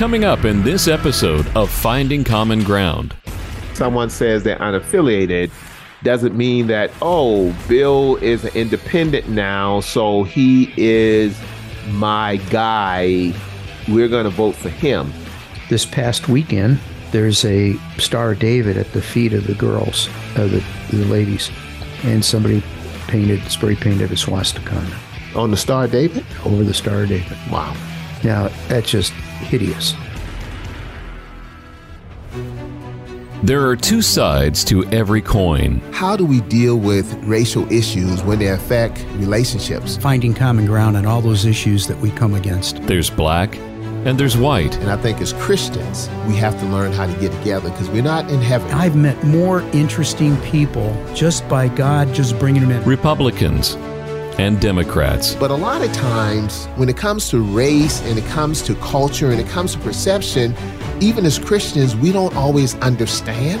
Coming up in this episode of Finding Common Ground. Someone says they're unaffiliated doesn't mean that, oh, Bill is an independent now, so he is my guy. We're going to vote for him. This past weekend, there's a Star David at the feet of the girls, of the, the ladies, and somebody painted, spray painted a swastika on, it, On the Star David? over the Star David. Wow. Now, that's just hideous. There are two sides to every coin. How do we deal with racial issues when they affect relationships? finding common ground on all those issues that we come against. There's black and there's white. And I think as Christians, we have to learn how to get together because we're not in heaven. I've met more interesting people just by God just bringing them in. Republicans and Democrats. But a lot of times, when it comes to race and it comes to culture and it comes to perception, even as Christians, we don't always understand.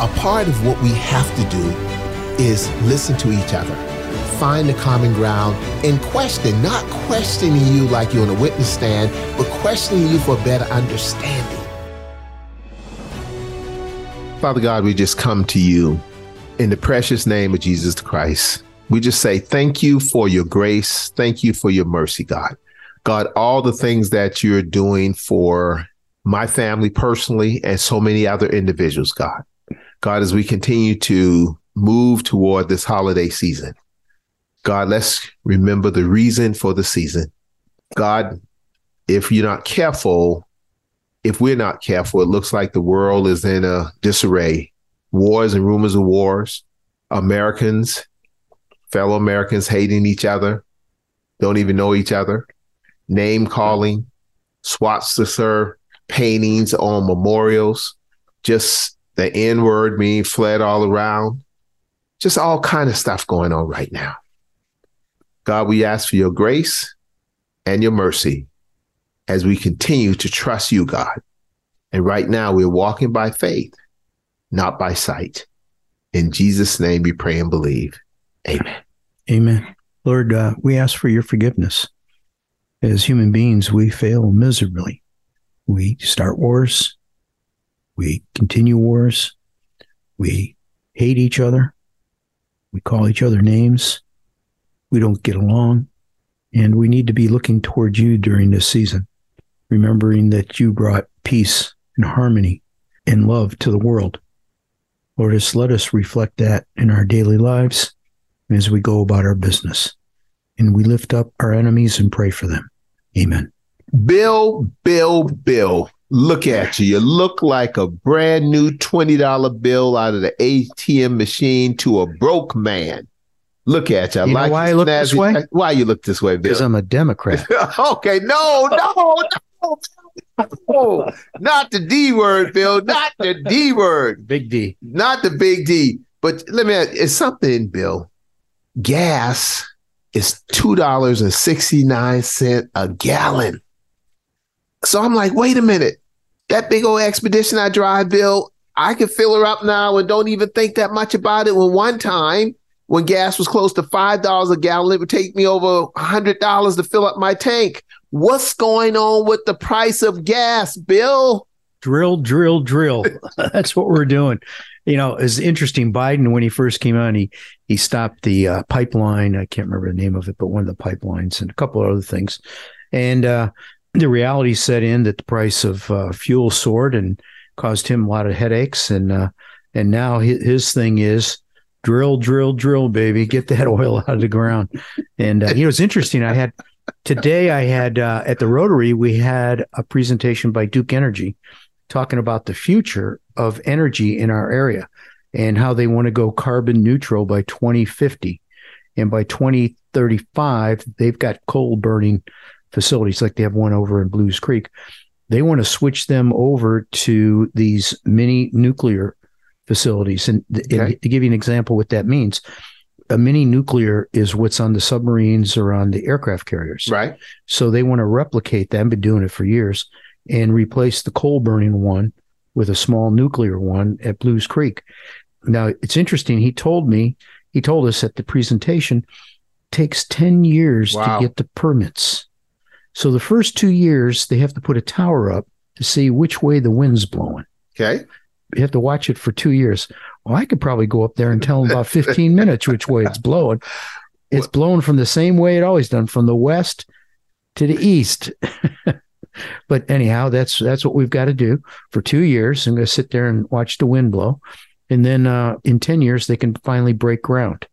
A part of what we have to do is listen to each other, find the common ground, and question, not questioning you like you're on a witness stand, but questioning you for better understanding. Father God, we just come to you in the precious name of Jesus Christ. We just say thank you for your grace. Thank you for your mercy, God. God, all the things that you're doing for my family personally and so many other individuals, God. God, as we continue to move toward this holiday season, God, let's remember the reason for the season. God, if you're not careful, if we're not careful, it looks like the world is in a disarray. Wars and rumors of wars, Americans, fellow Americans hating each other, don't even know each other, name calling, swats to serve, paintings on memorials, just the N word being fled all around, just all kind of stuff going on right now. God, we ask for your grace and your mercy as we continue to trust you, God. And right now we're walking by faith, not by sight. In Jesus' name we pray and believe. Amen. Amen. Lord, uh, we ask for your forgiveness. As human beings, we fail miserably. We start wars. We continue wars. We hate each other. We call each other names. We don't get along. And we need to be looking toward you during this season, remembering that you brought peace and harmony and love to the world. Lord, just let us reflect that in our daily lives as we go about our business. And we lift up our enemies and pray for them. Amen. Bill, Bill, Bill, look at you. You look like a brand new $20 bill out of the ATM machine to a broke man. Look at you. I You know why I look this way? Uh, why you look this way, Bill? Because I'm a Democrat. okay, no, no, no, no. Not the D word, Bill. Not the D word. Big D. Not the big D. But let me ask, it's something, Bill. Gas is $2.69 a gallon. So I'm like, wait a minute. That big old expedition I drive, Bill, I can fill her up now and don't even think that much about it. When one time, when gas was close to $5 a gallon, it would take me over a $100 to fill up my tank. What's going on with the price of gas, Bill? Drill, drill, drill. That's what we're doing. You know, it's interesting. Biden, when he first came on, he he stopped the uh, pipeline. I can't remember the name of it, but one of the pipelines and a couple of other things. And uh, the reality set in that the price of uh, fuel soared and caused him a lot of headaches. And uh, and now his, his thing is drill, drill, drill, baby, get that oil out of the ground. And uh, you know, it's interesting. I had today. I had uh, at the Rotary, we had a presentation by Duke Energy talking about the future of energy in our area and how they want to go carbon neutral by 2050. And by 2035, they've got coal burning facilities like they have one over in Belews Creek. They want to switch them over to these mini nuclear facilities. And, Okay. to give you an example, what that means, a mini nuclear is what's on the submarines or on the aircraft carriers. Right. So they want to replicate that. I've been doing it for years and replace the coal burning one with a small nuclear one at Belews Creek. Now it's interesting. He told me, he told us at the presentation, takes 10 years Wow. to get the permits. So the first two years, they have to put a tower up to see which way the wind's blowing. Okay. You have to watch it for two years. Well, I could probably go up there and tell them about 15 minutes which way it's blowing. It's blowing from the same way it always done, from the west to the east. but anyhow, that's that's what we've got to do for two years. I'm going to sit there and watch the wind blow, and then uh, in 10 years they can finally break ground.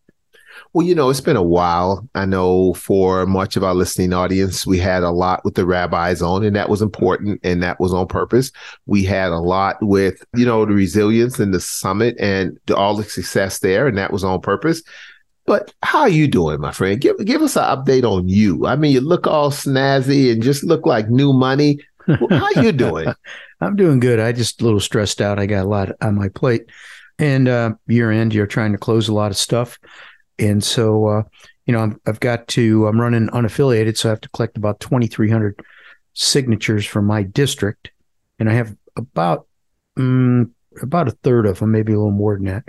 Well, you know, it's been a while. I know for much of our listening audience, we had a lot with the rabbis on, and that was important and that was on purpose. We had a lot with, you know, the resilience and the summit and all the success there, and that was on purpose. But how are you doing, my friend? Give give us an update on you. I mean, you look all snazzy and just look like new money. How you doing? I'm doing good. I just a little stressed out. I got a lot on my plate, and uh, year end, you're trying to close a lot of stuff, and so uh, you know I'm, I've got to. I'm running unaffiliated, so I have to collect about 2,300 signatures from my district, and I have about mm, about a third of them, maybe a little more than that.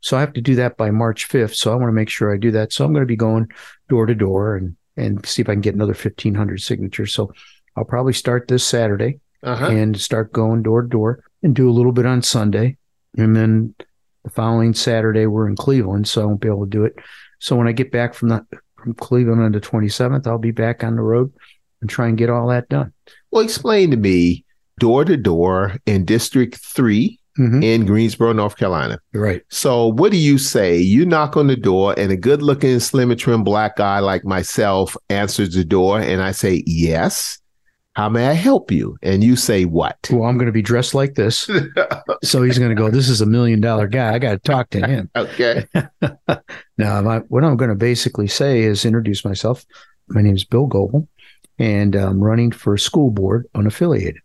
So I have to do that by March 5th. So I want to make sure I do that. So I'm going to be going door to door and and see if I can get another 1,500 signatures. So I'll probably start this Saturday Uh-huh. and start going door to door and do a little bit on Sunday. And then the following Saturday, we're in Cleveland, so I won't be able to do it. So when I get back from the from Cleveland on the 27th, I'll be back on the road and try and get all that done. Well, explain to me door to door in District 3 Mhm. in Greensboro, North Carolina. Right. So, what do you say? You knock on the door, and a good looking, slim and trim black guy like myself answers the door, and I say, Yes. How may I help you? And you say, What? Well, I'm going to be dressed like this. so he's going to go, This is a million dollar guy. I got to talk to him. Okay. Now, my, what I'm going to basically say is introduce myself. My name is Bill Goebel, and I'm running for school board unaffiliated.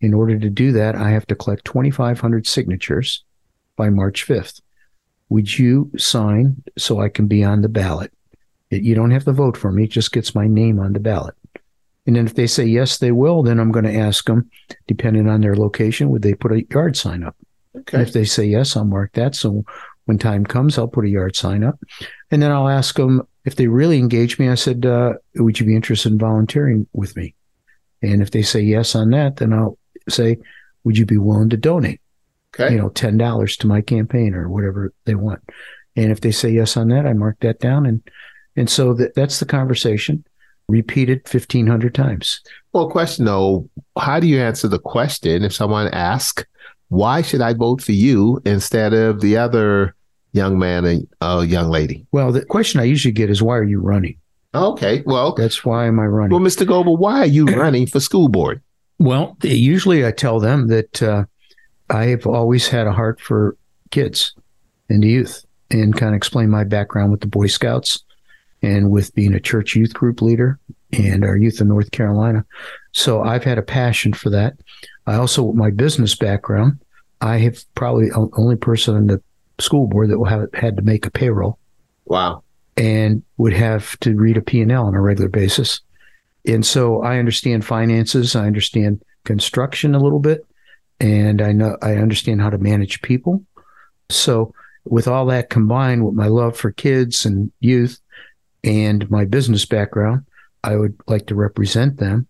In order to do that, I have to collect 2,500 signatures by March 5th. Would you sign so I can be on the ballot? You don't have to vote for me, it just gets my name on the ballot. And then if they say yes, they will, then I'm going to ask them, depending on their location, would they put a yard sign up? And if they say yes, I'll mark that. So when time comes, I'll put a yard sign up. And then I'll ask them if they really engage me. I said, uh, Would you be interested in volunteering with me? And if they say yes on that, then I'll say, Would you be willing to donate, Okay. you know, $10 to my campaign or whatever they want? And if they say yes on that, I mark that down. And, and so that, that's the conversation repeated 1500 times. Well, question though, how do you answer the question if someone asks, Why should I vote for you instead of the other young man and uh, young lady? Well, the question I usually get is, Why are you running? Okay. Well, That's why am I running? well, Mr. Goebel, why are you running for school board? Well, usually I tell them that uh, I have always had a heart for kids and youth and kind of explain my background with the Boy Scouts and with being a church youth group leader and our youth in North Carolina. So I've had a passion for that. I also, with my business background, I have probably the only person on the school board that will have had to make a payroll Wow. and would have to read a P&L on a regular basis. And so I understand finances, I understand construction a little bit, and I know I understand how to manage people. So with all that combined with my love for kids and youth and my business background, I would like to represent them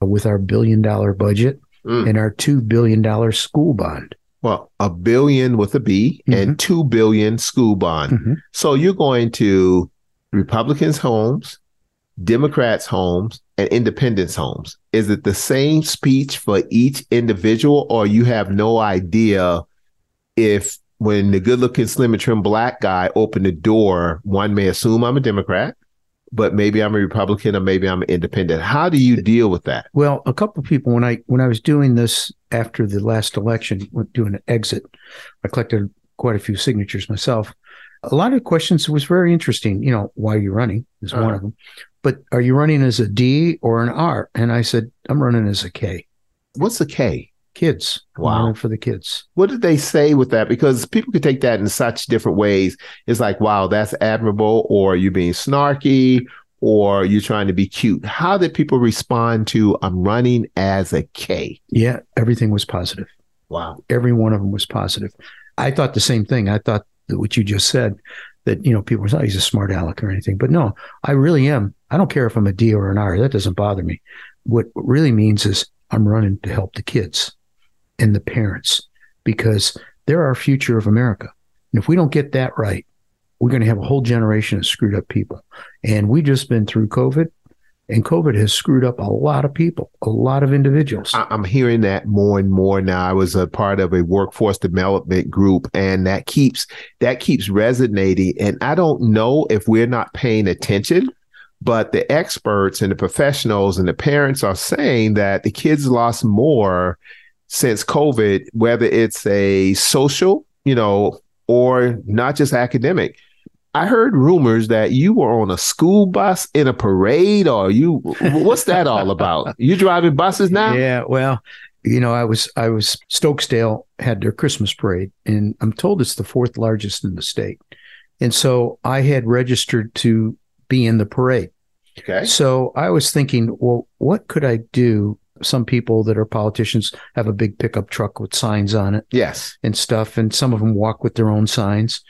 with our billion dollar budget Mm. and our 2 billion dollar school bond. Well, a billion with a B and two billion school bond. Mhm. So you're going to Republicans' homes, Democrats' homes, and independents' homes. Is it the same speech for each individual, or you have no idea if when the good looking, slim and trim black guy opened the door, one may assume I'm a Democrat, but maybe I'm a Republican or maybe I'm an independent. How do you deal with that? Well, a couple of people when I when I was doing this after the last election, doing an exit, I collected quite a few signatures myself. A lot of questions was very interesting. You know, why are you running? Is one Uh-huh. of them. But are you running as a D or an R? And I said, I'm running as a K. What's a K? Kids. Wow. for the kids. What did they say with that? Because people could take that in such different ways. It's like, wow, that's admirable, or you're being snarky, or you're trying to be cute. How did people respond to I'm running as a K? Yeah, everything was positive. Wow. Every one of them was positive. I thought the same thing. I thought that what you just said, that, you know, people thought oh, he's a smart aleck or anything. But no, I really am. I don't care if I'm a D or an R. That doesn't bother me. What really means is I'm running to help the kids and the parents because they're our future of America. And if we don't get that right, we're going to have a whole generation of screwed up people. And we've just been through COVID, and COVID has screwed up a lot of people, a lot of individuals. I'm hearing that more and more now. I was a part of a workforce development group, and that keeps that keeps resonating. And I don't know if we're not paying attention, but the experts and the professionals and the parents are saying that the kids lost more since COVID, whether it's a social, you know, or not just academic. I heard rumors that you were on a school bus in a parade, or you. What's that all about? You driving buses now? Yeah, well, you know, I was I was Stokesdale had their Christmas parade, and I'm told it's the fourth largest in the state, and so I had registered to be in the parade. Okay. So I was thinking, well, what could I do? Some people that are politicians have a big pickup truck with signs on it Yes. and stuff, and some of them walk with their own signs.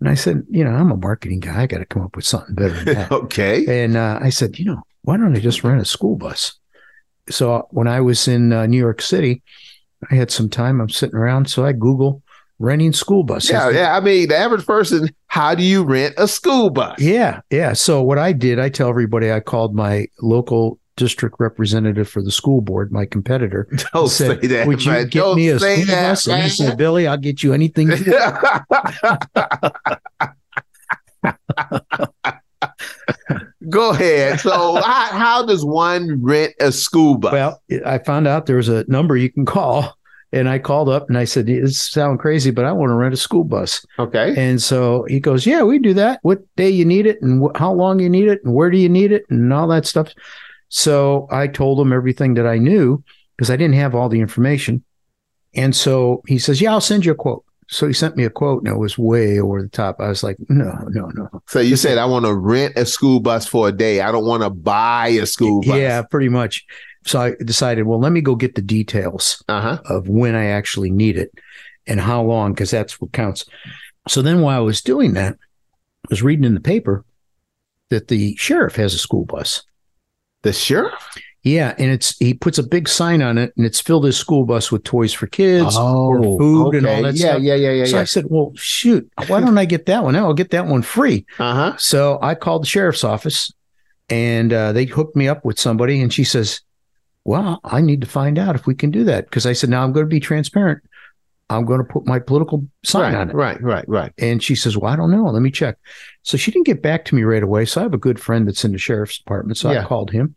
And I said, you know, I'm a marketing guy. I got to come up with something better than that. okay. And uh, I said, you know, why don't I just rent a school bus? So uh, when I was in uh, New York City, I had some time. I'm sitting around, so I Google renting school buses. Yeah, yeah. I mean, the average person, how do you rent a school bus? yeah, yeah. So what I did, I tell everybody, I called my local district representative for the school board, my competitor. Don't said, say that. Would you man. get Don't me a school that, bus? And he said, Billy, I'll get you anything. you Go ahead. So, how, how does one rent a school bus? Well, I found out there was a number you can call, and I called up and I said, "This sounds crazy, but I want to rent a school bus." okay. And so he goes, "Yeah, we do that. What day you need it, and wh- how long you need it, and where do you need it, and all that stuff." So I told him everything that I knew because I didn't have all the information. And so he says, "Yeah, I'll send you a quote." So he sent me a quote, and it was way over the top. I was like, "No, no, no." So, you said, I want to rent a school bus for a day. I don't want to buy a school bus. Yeah, pretty much. So I decided, well, let me go get the details Uh huh. of when I actually need it and how long, because that's what counts. So then while I was doing that, I was reading in the paper that the sheriff has a school bus. The sheriff? Yeah, and it's he puts a big sign on it, and it's filled his school bus with toys for kids, Oh, or food, and all that yeah, stuff. Yeah, yeah, yeah, so yeah. I said, "Well, shoot, why don't I get that one? I'll get that one free." Uh huh. So I called the sheriff's office, and uh, they hooked me up with somebody, and she says, "Well, I need to find out if we can do that." Because I said, "Now I'm going to be transparent. I'm going to put my political sign Right, on it." right, right, right. And she says, Well, I don't know. Let me check. So she didn't get back to me right away. So I have a good friend that's in the sheriff's department. So Yeah. I called him.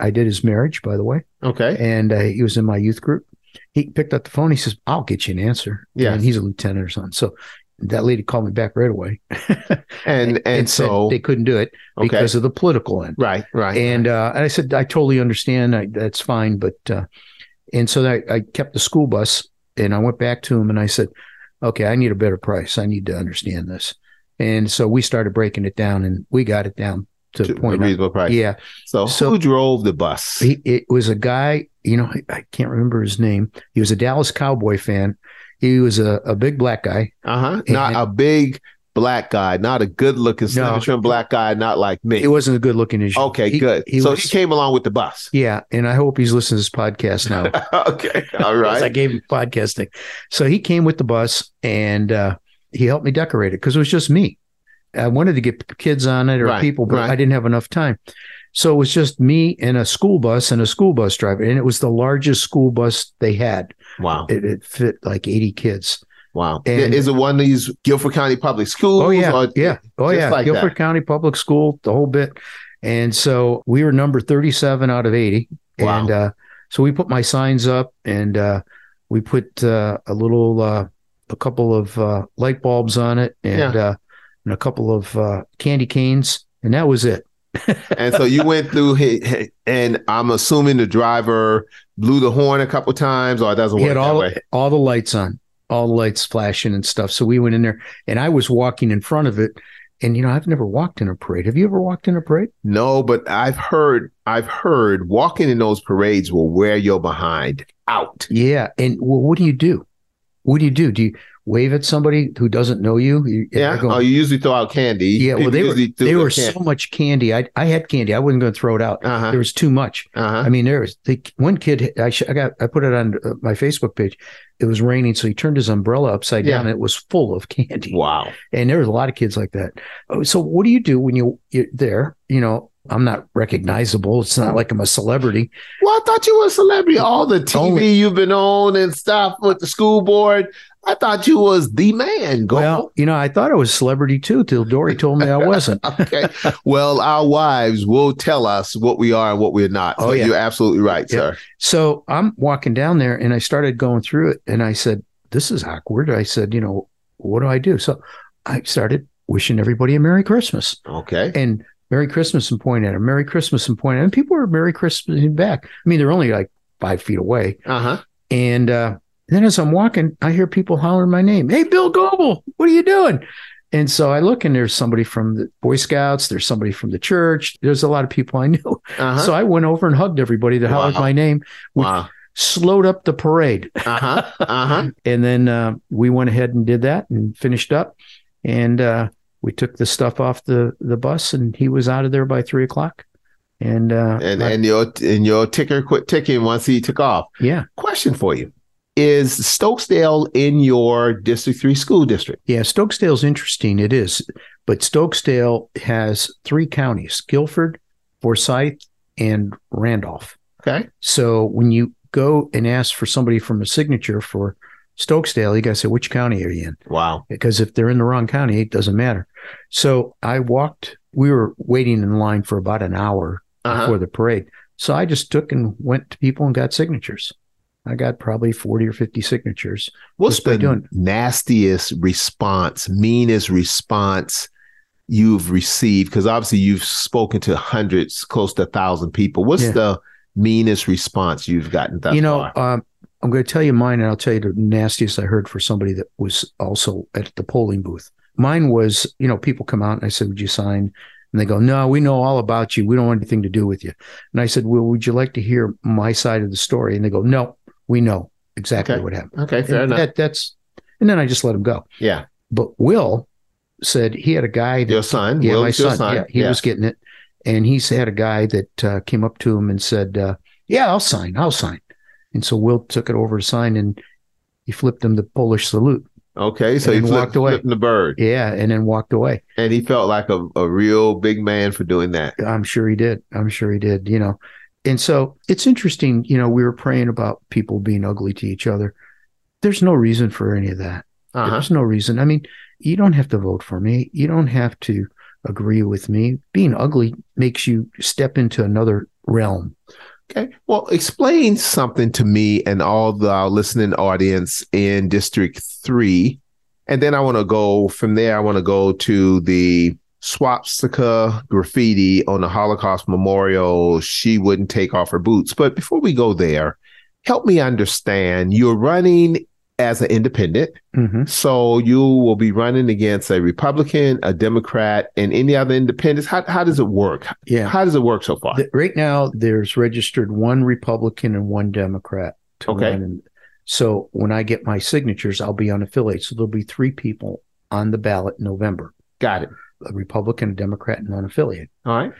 I did his marriage, by the way, Okay. and uh, he was in my youth group. He picked up the phone. He says, I'll get you an answer. Yeah. And he's a lieutenant or something. So that lady called me back right away. And and, said so they couldn't do it okay. because of the political end. right, right. And uh, and I said, I totally understand. I, that's fine. But uh, and so I, I kept the school bus and I went back to him and I said, okay, I need a better price. I need to understand this. And so we started breaking it down and we got it down to, to the a point. of- reasonable price. yeah, So, So- who drove the bus? he, it was a guy. You know, I, I can't remember his name. He was a Dallas Cowboy fan. He was a, a big black guy. Uh huh. Not a big black guy, not a good looking, slim No. trim black guy, not like me. He wasn't a good looking as okay, he- good. He so was, he came along with the bus. yeah, and I hope he's listening to this podcast now. okay, all right. I gave him podcasting. So he came with the bus and uh, he helped me decorate it because it was just me. I wanted to get kids on it or Right, people, but right. I didn't have enough time. So it was just me and a school bus and a school bus driver. And it was the largest school bus they had. Wow, It, it fit like 80 kids. Wow. And- Is it one of these Guilford County public schools? Oh, yeah. or- yeah. Oh, yeah. like Guilford that. County Public School, the whole bit. And so we were number 37 out of 80. Wow. And uh, so we put my signs up and uh, we put uh, a little, uh, a couple of uh, light bulbs on it and, uh, and a couple of uh, candy canes. And that was it. and so you went through, hi- and I'm assuming the driver blew the horn a couple times, or it doesn't he work had that all way. all the lights on, all the lights flashing and stuff. So we went in there, and I was walking in front of it. And you know, I've never walked in a parade. Have you ever walked in a parade? No, but I've heard, I've heard walking in those parades will wear your behind out. Yeah. And well, what do you do? What do you do? Do you wave at somebody who doesn't know you? You- Yeah. going- oh, you usually throw out candy. yeah. Well, they were they were so much candy. I I had candy. I wasn't going to throw it out. Uh-huh. There was too much. Uh-huh. I mean, there was the one kid. I, sh- I got. I put it on uh, my Facebook page. It was raining, so he turned his umbrella upside Yeah. down. And it was full of candy. Wow. And there was a lot of kids like that. Oh, So what do you do when you you're there? You know, I'm not recognizable. It's not like I'm a celebrity. Well, I thought you were a celebrity. All the TV Only- you've been on and stuff with the school board. I thought you was the man. Go. Well, you know, I thought I was a celebrity too till Dory told me I wasn't. okay. Well, our wives will tell us what we are and what we're not. So Oh, yeah. you're absolutely right, Yeah. sir. So I'm walking down there and I started going through it and I said, This is awkward. I said, You know, what do I do? So I started wishing everybody a Merry Christmas Okay. and Merry Christmas and point at them, Merry Christmas and point at. And people were Merry Christmas back. I mean, they're only like five feet away. Uh-huh. And uh, then as I'm walking, I hear people hollering my name. Hey, Bill Goebel, what are you doing? And so I look and there's somebody from the Boy Scouts. There's somebody from the church. There's a lot of people I knew. Uh-huh. So I went over and hugged everybody that hollered Wow. my name, wow. slowed up the parade. Uh-huh. Uh-huh. And then uh, we went ahead and did that and finished up. And uh, we took the stuff off the, the bus and he was out of there by three o'clock. And, uh, And I- and your and your ticker quit ticking once he took off. yeah, Question for you. Is Stokesdale in your District 3 school district? Yeah, Stokesdale's interesting. It is. But Stokesdale has three counties Guilford, Forsyth, and Randolph. Okay. So when you go and ask for somebody from a signature for Stokesdale, you got to say, which county are you in? Wow. Because if they're in the wrong county, it doesn't matter. So I walked, we were waiting in line for about an hour Uh-huh. before the parade. So I just took and went to people and got signatures. I got probably 40 or 50 signatures. What's the doing- nastiest response, meanest response you've received? Because obviously you've spoken to hundreds, close to a thousand people. What's Yeah. the meanest response you've gotten thus you know, um, I'm going to tell you mine, and I'll tell you the nastiest I heard for somebody that was also at the polling booth. Mine was, you know, people come out and I said, "Would you sign?" And they go, "No, we know all about you. We don't want anything to do with you." And I said, "Well, would you like to hear my side of the story?" And they go, "No, we know exactly Okay. what happened." okay, fair And enough. That, that's, and then I just let him go. yeah. But Will said he had a guy that Your son. yeah, Will my your son. Yeah, he Yeah. was getting it, and he had a guy that uh, came up to him and said, uh, "Yeah, I'll sign. I'll sign." And so Will took it over to sign, and he flipped him the Polish salute. Okay, so he flipped, walked away. the bird, Yeah, and then walked away. and he felt like a, a real big man for doing that. I'm sure he did. I'm sure he did. You know, and so it's interesting. You know, we were praying about people being ugly to each other. There's no reason for any of that. Uh-huh. There's no reason. I mean, you don't have to vote for me. You don't have to agree with me. Being ugly makes you step into another realm. Okay. Well, explain something to me and all the uh, listening audience in District 3. And then I want to go from there. I want to go to the swastika graffiti on the Holocaust Memorial. She wouldn't take off her boots. But before we go there, help me understand you're running as an independent. Mm-hmm. So you will be running against a Republican, a Democrat, and any other independents. How, how does it work? Yeah. How does it work so far? The- right now, there's registered one Republican and one Democrat. to Okay. so when I get my signatures, I'll be unaffiliated. So there'll be three people on the ballot in November: Got it. a Republican, a Democrat, and unaffiliated. All right.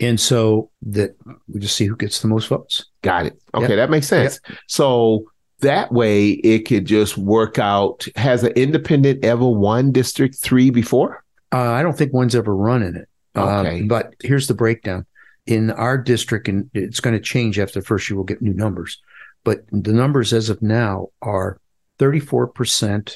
And so that we just see who gets the most votes. Got it. Okay, Yep. that makes sense. So that way it could just work out. Has an independent ever won District 3 before? Uh, I don't think one's ever run in it. Um, Okay. but here's the breakdown. In our district, and it's going to change after the first year, we'll get new numbers. But the numbers as of now are 34%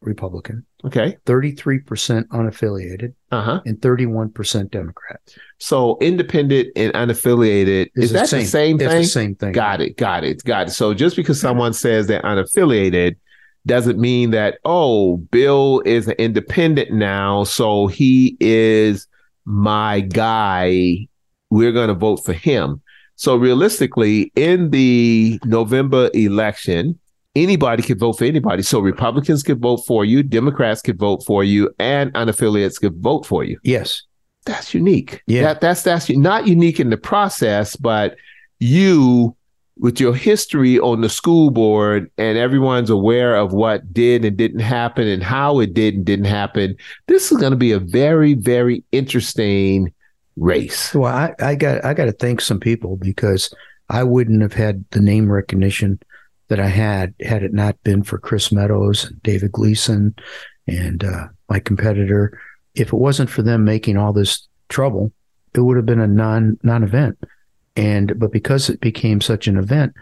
Republican, Okay. 33% unaffiliated, Uh huh. and 31% Democrat. So independent and unaffiliated, It's is that the same It's thing? the same thing. Got it. Got it. Got it. So just because someone says they're unaffiliated doesn't mean that, oh, Bill is an independent now. So he is my guy, we're going to vote for him. So realistically, in the November election, anybody could vote for anybody. So Republicans could vote for you, Democrats could vote for you, and unaffiliates could vote for you. Yes. That's unique. Yeah. That, that's that's not unique in the process, but you with your history on the school board and everyone's aware of what did and didn't happen and how it did and didn't happen, this is going to be a very, very interesting race. Well, I, I got I got to thank some people because I wouldn't have had the name recognition that I had had it not been for Chris Meadows and David Gleason and uh, my competitor. If it wasn't for them making all this trouble, it would have been a non non event. And but because it became such an event,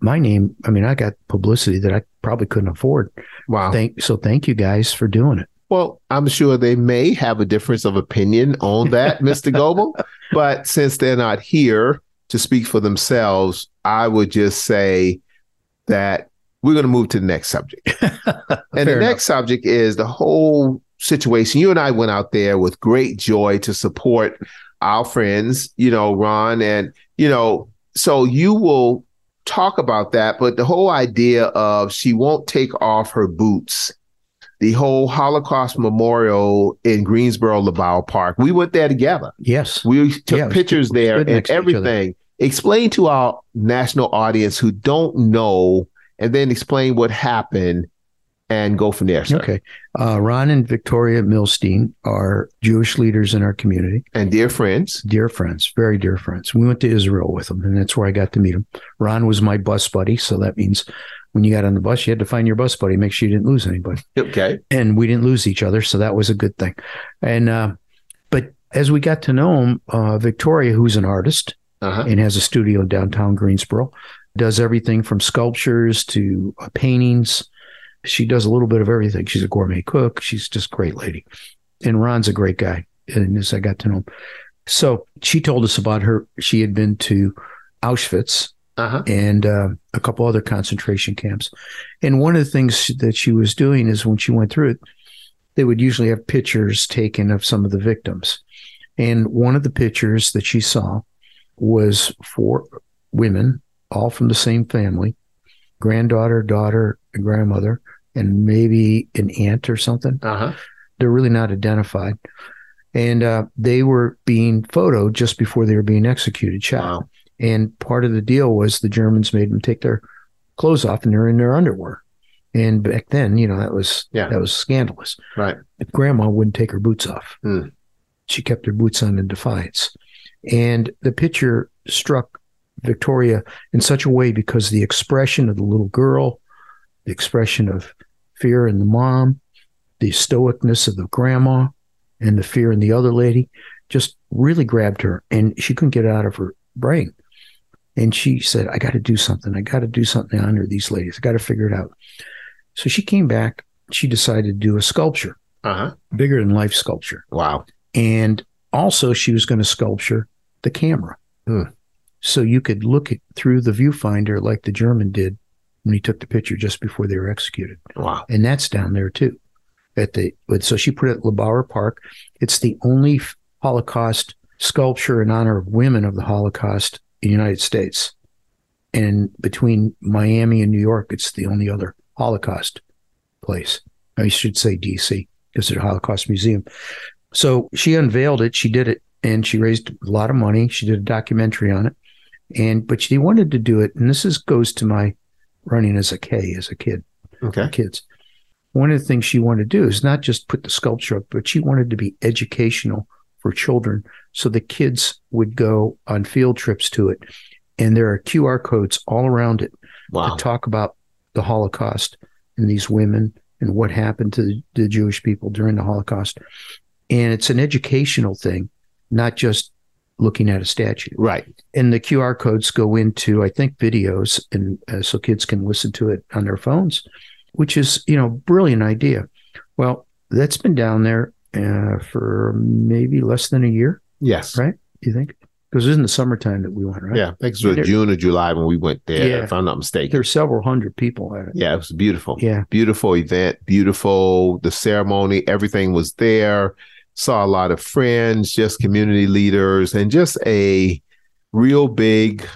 my name, I mean, I got publicity that I probably couldn't afford. Wow. Thank so thank you guys for doing it. Well, I'm sure they may have a difference of opinion on that, Mr. Goebel. But since they're not here to speak for themselves, I would just say that we're going to move to the next subject. and the Fair next subject is the whole situation. You and I went out there with great joy to support our friends, you know, Ron, and, you know, so you will talk about that. But the whole idea of she won't take off her boots the whole Holocaust Memorial in Greensboro, LeBauer Park. We went there together. Yes. We took Yeah, pictures there and next to each other. everything. Explain to our national audience who don't know, and then explain what happened and go from there. Sir. Okay. Uh, Ron and Victoria Milstein are Jewish leaders in our community, And dear friends, dear friends, very dear friends. We went to Israel with them, and that's where I got to meet them. Ron was my bus buddy, so that means when you got on the bus, you had to find your bus buddy, make sure you didn't lose anybody. okay. And we didn't lose each other, so that was a good thing. And uh, but as we got to know him, uh, Victoria, who's an artist Uh-huh. and has a studio in downtown Greensboro, does everything from sculptures to uh, paintings. She does a little bit of everything. She's a gourmet cook. She's just a great lady. And Ron's a great guy. And as I got to know him. So she told us about her. She had been to Auschwitz Uh-huh. and uh, a couple other concentration camps. And one of the things that she was doing is when she went through it, they would usually have pictures taken of some of the victims. And one of the pictures that she saw was four women, all from the same family granddaughter, daughter, and grandmother, and maybe an aunt or something. Uh-huh. They're really not identified. And uh, they were being photoed just before they were being executed, shot. Wow. And part of the deal was the Germans made them take their clothes off and they're in their underwear. And back then, you know, that was Yeah. that was scandalous. Right. Grandma wouldn't take her boots off. Hmm. She kept her boots on in defiance. And the picture struck Victoria in such a way because the expression of the little girl, the expression of fear in the mom, the stoicness of the grandma, and the fear in the other lady just really grabbed her and she couldn't get it out of her brain. And she said, I got to do something. I got to do something to honor these ladies. I got to figure it out. So she came back. She decided to do a sculpture, Uh-huh. bigger than life sculpture. Wow. And also, she was going to sculpture the camera. Hmm. So you could look at, through the viewfinder like the German did when he took the picture just before they were executed. Wow. And that's down there too. At the so she put it at LeBauer Park. It's the only Holocaust sculpture in honor of women of the Holocaust in the United States. And between Miami and New York, it's the only other Holocaust place. I should say DC because it's a Holocaust museum. So she unveiled it. She did it, and she raised a lot of money. She did a documentary on it, and but she wanted to do it. And this is goes to my running as a K as a kid Okay. kids. One of the things she wanted to do is not just put the sculpture up, but she wanted to be educational for children so the kids would go on field trips to it. And there are QR codes all around it Wow. to talk about the Holocaust and these women and what happened to the, the Jewish people during the Holocaust. And it's an educational thing, not just looking at a statue Right. and the QR codes go into I think videos, and uh, so kids can listen to it on their phones, which is you know brilliant idea. Well, that's been down there uh, for maybe less than a year. Yes. Right. You think? Because it was in the summertime that we went, right? Yeah. I think it was There- June or July when we went there, Yeah. if I'm not mistaken. There's several hundred people at it. Yeah, it was beautiful. Yeah. Beautiful event, beautiful. The ceremony, everything was there. Saw a lot of friends, just community leaders, and just a real big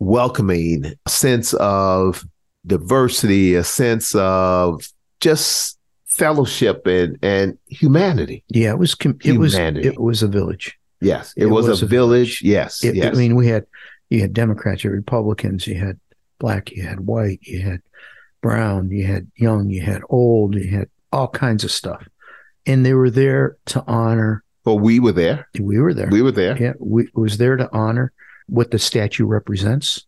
welcoming sense of diversity, a sense of just fellowship and, and humanity. Yeah, it was com- it was it was a village. Yes, it, was, a village. Yes, It- yes. I mean, we had you had Democrats, you had Republicans, you had black, you had white, you had brown, you had young, you had old, you had all kinds of stuff, and they were there to honor. but we were there. We were there. We were there. yeah, we was there to honor what the statue represents,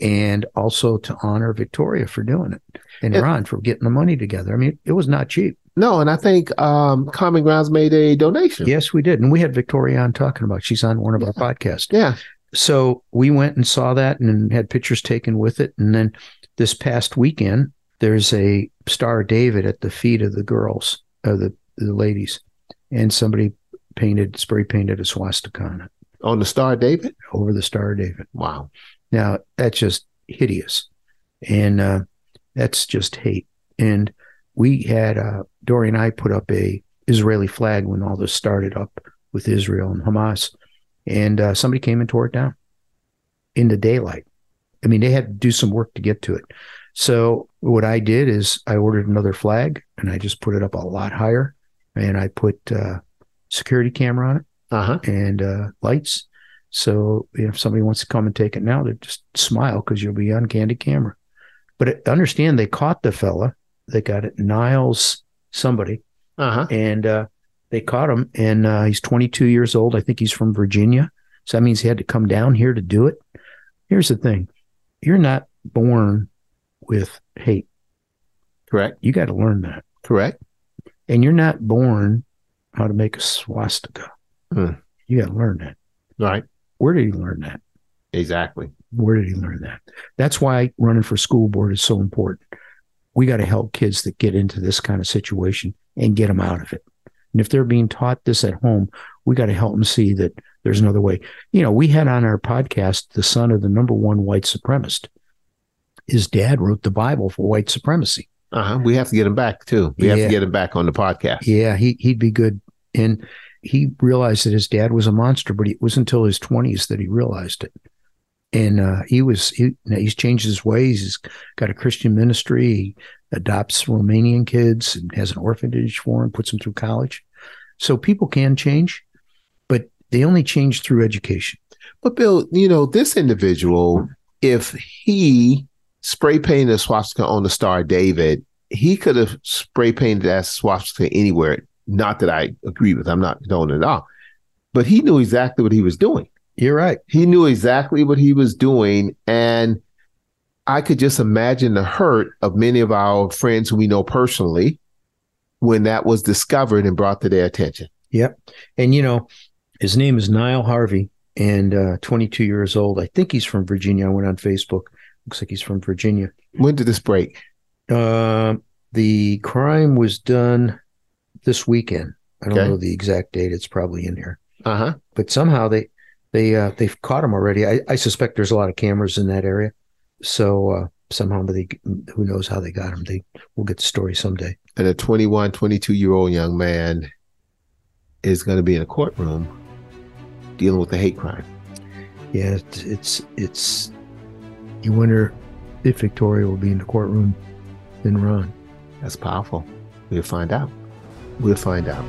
and also to honor Victoria for doing it and It- Ron for getting the money together. I mean, it was not cheap. No, and I think um, Common Grounds made a donation. Yes, we did, and we had Victoria on talking about. She's on one of our podcasts. Yeah. so we went and saw that and had pictures taken with it. And then this past weekend, there's a Star David at the feet of the girls, of the, the ladies, and somebody painted, spray painted a swastika on it On the Star of David. over the Star of David. Wow. Now that's just hideous, and uh, that's just hate. And we had uh, Dory and I put up a Israeli flag when all this started up with Israel and Hamas, and uh, somebody came and tore it down in the daylight. I mean, they had to do some work to get to it. So what I did is I ordered another flag and I just put it up a lot higher, and I put uh, security camera on it Uh huh. and uh, lights. So you know, if somebody wants to come and take it now, they just smile because you'll be on candy camera. But it, understand they caught the fella. They got it, Niles somebody, Uh huh. and uh, they caught him. And uh, he's 22 years old. I think he's from Virginia. So that means he had to come down here to do it. Here's the thing: you're not born with hate. Correct. You got to learn that, Correct. And you're not born how to make a swastika. Hmm. You got to learn that. Right. Where did he learn that? Exactly. Where did he learn that? That's why running for school board is so important. We got to help kids that get into this kind of situation and get them out of it. And if they're being taught this at home, we got to help them see that there's another way. You know, we had on our podcast the son of the number one white supremacist. His dad wrote the Bible for white supremacy. Uh huh. We have to get him back too. We have to get him back on the podcast. Yeah, he he'd be good. And he realized that his dad was a monster, but it was until his twenties that he realized it. And uh, he was he, he's changed his ways. He's got a Christian ministry. He adopts Romanian kids and has an orphanage for them, puts them through college. So people can change, but they only change through education. But Bill, you know, this individual, if he spray painted a swastika on the Star of David, he could have spray painted that swastika anywhere. Not that I agree with, I'm not condoning it at all. But he knew exactly what he was doing. You're right. He knew exactly what he was doing. And I could just imagine the hurt of many of our friends who we know personally when that was discovered and brought to their attention. Yep. And you know, his name is Niall Harvey and uh, 22 years old. I think he's from Virginia. I went on Facebook. Looks like he's from Virginia. When did this break? Uh, the crime was done this weekend. I don't Okay. know the exact date. It's probably in here, Uh huh. but somehow they they uh, they've caught him already. I, I suspect there's a lot of cameras in that area, so uh, somehow they who knows how they got him. They will get the story someday. and a 21, 22 year old young man is going to be in a courtroom dealing with a hate crime. Yeah, it's it's, it's you wonder if Victoria will be in the courtroom then Ron. That's powerful. We'll find out. We'll find out.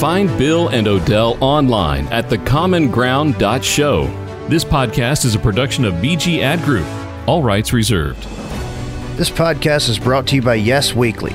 Find Bill and Odell online at thecommonground.show. This podcast is a production of BG Ad Group. All rights reserved. This podcast is brought to you by Yes Weekly,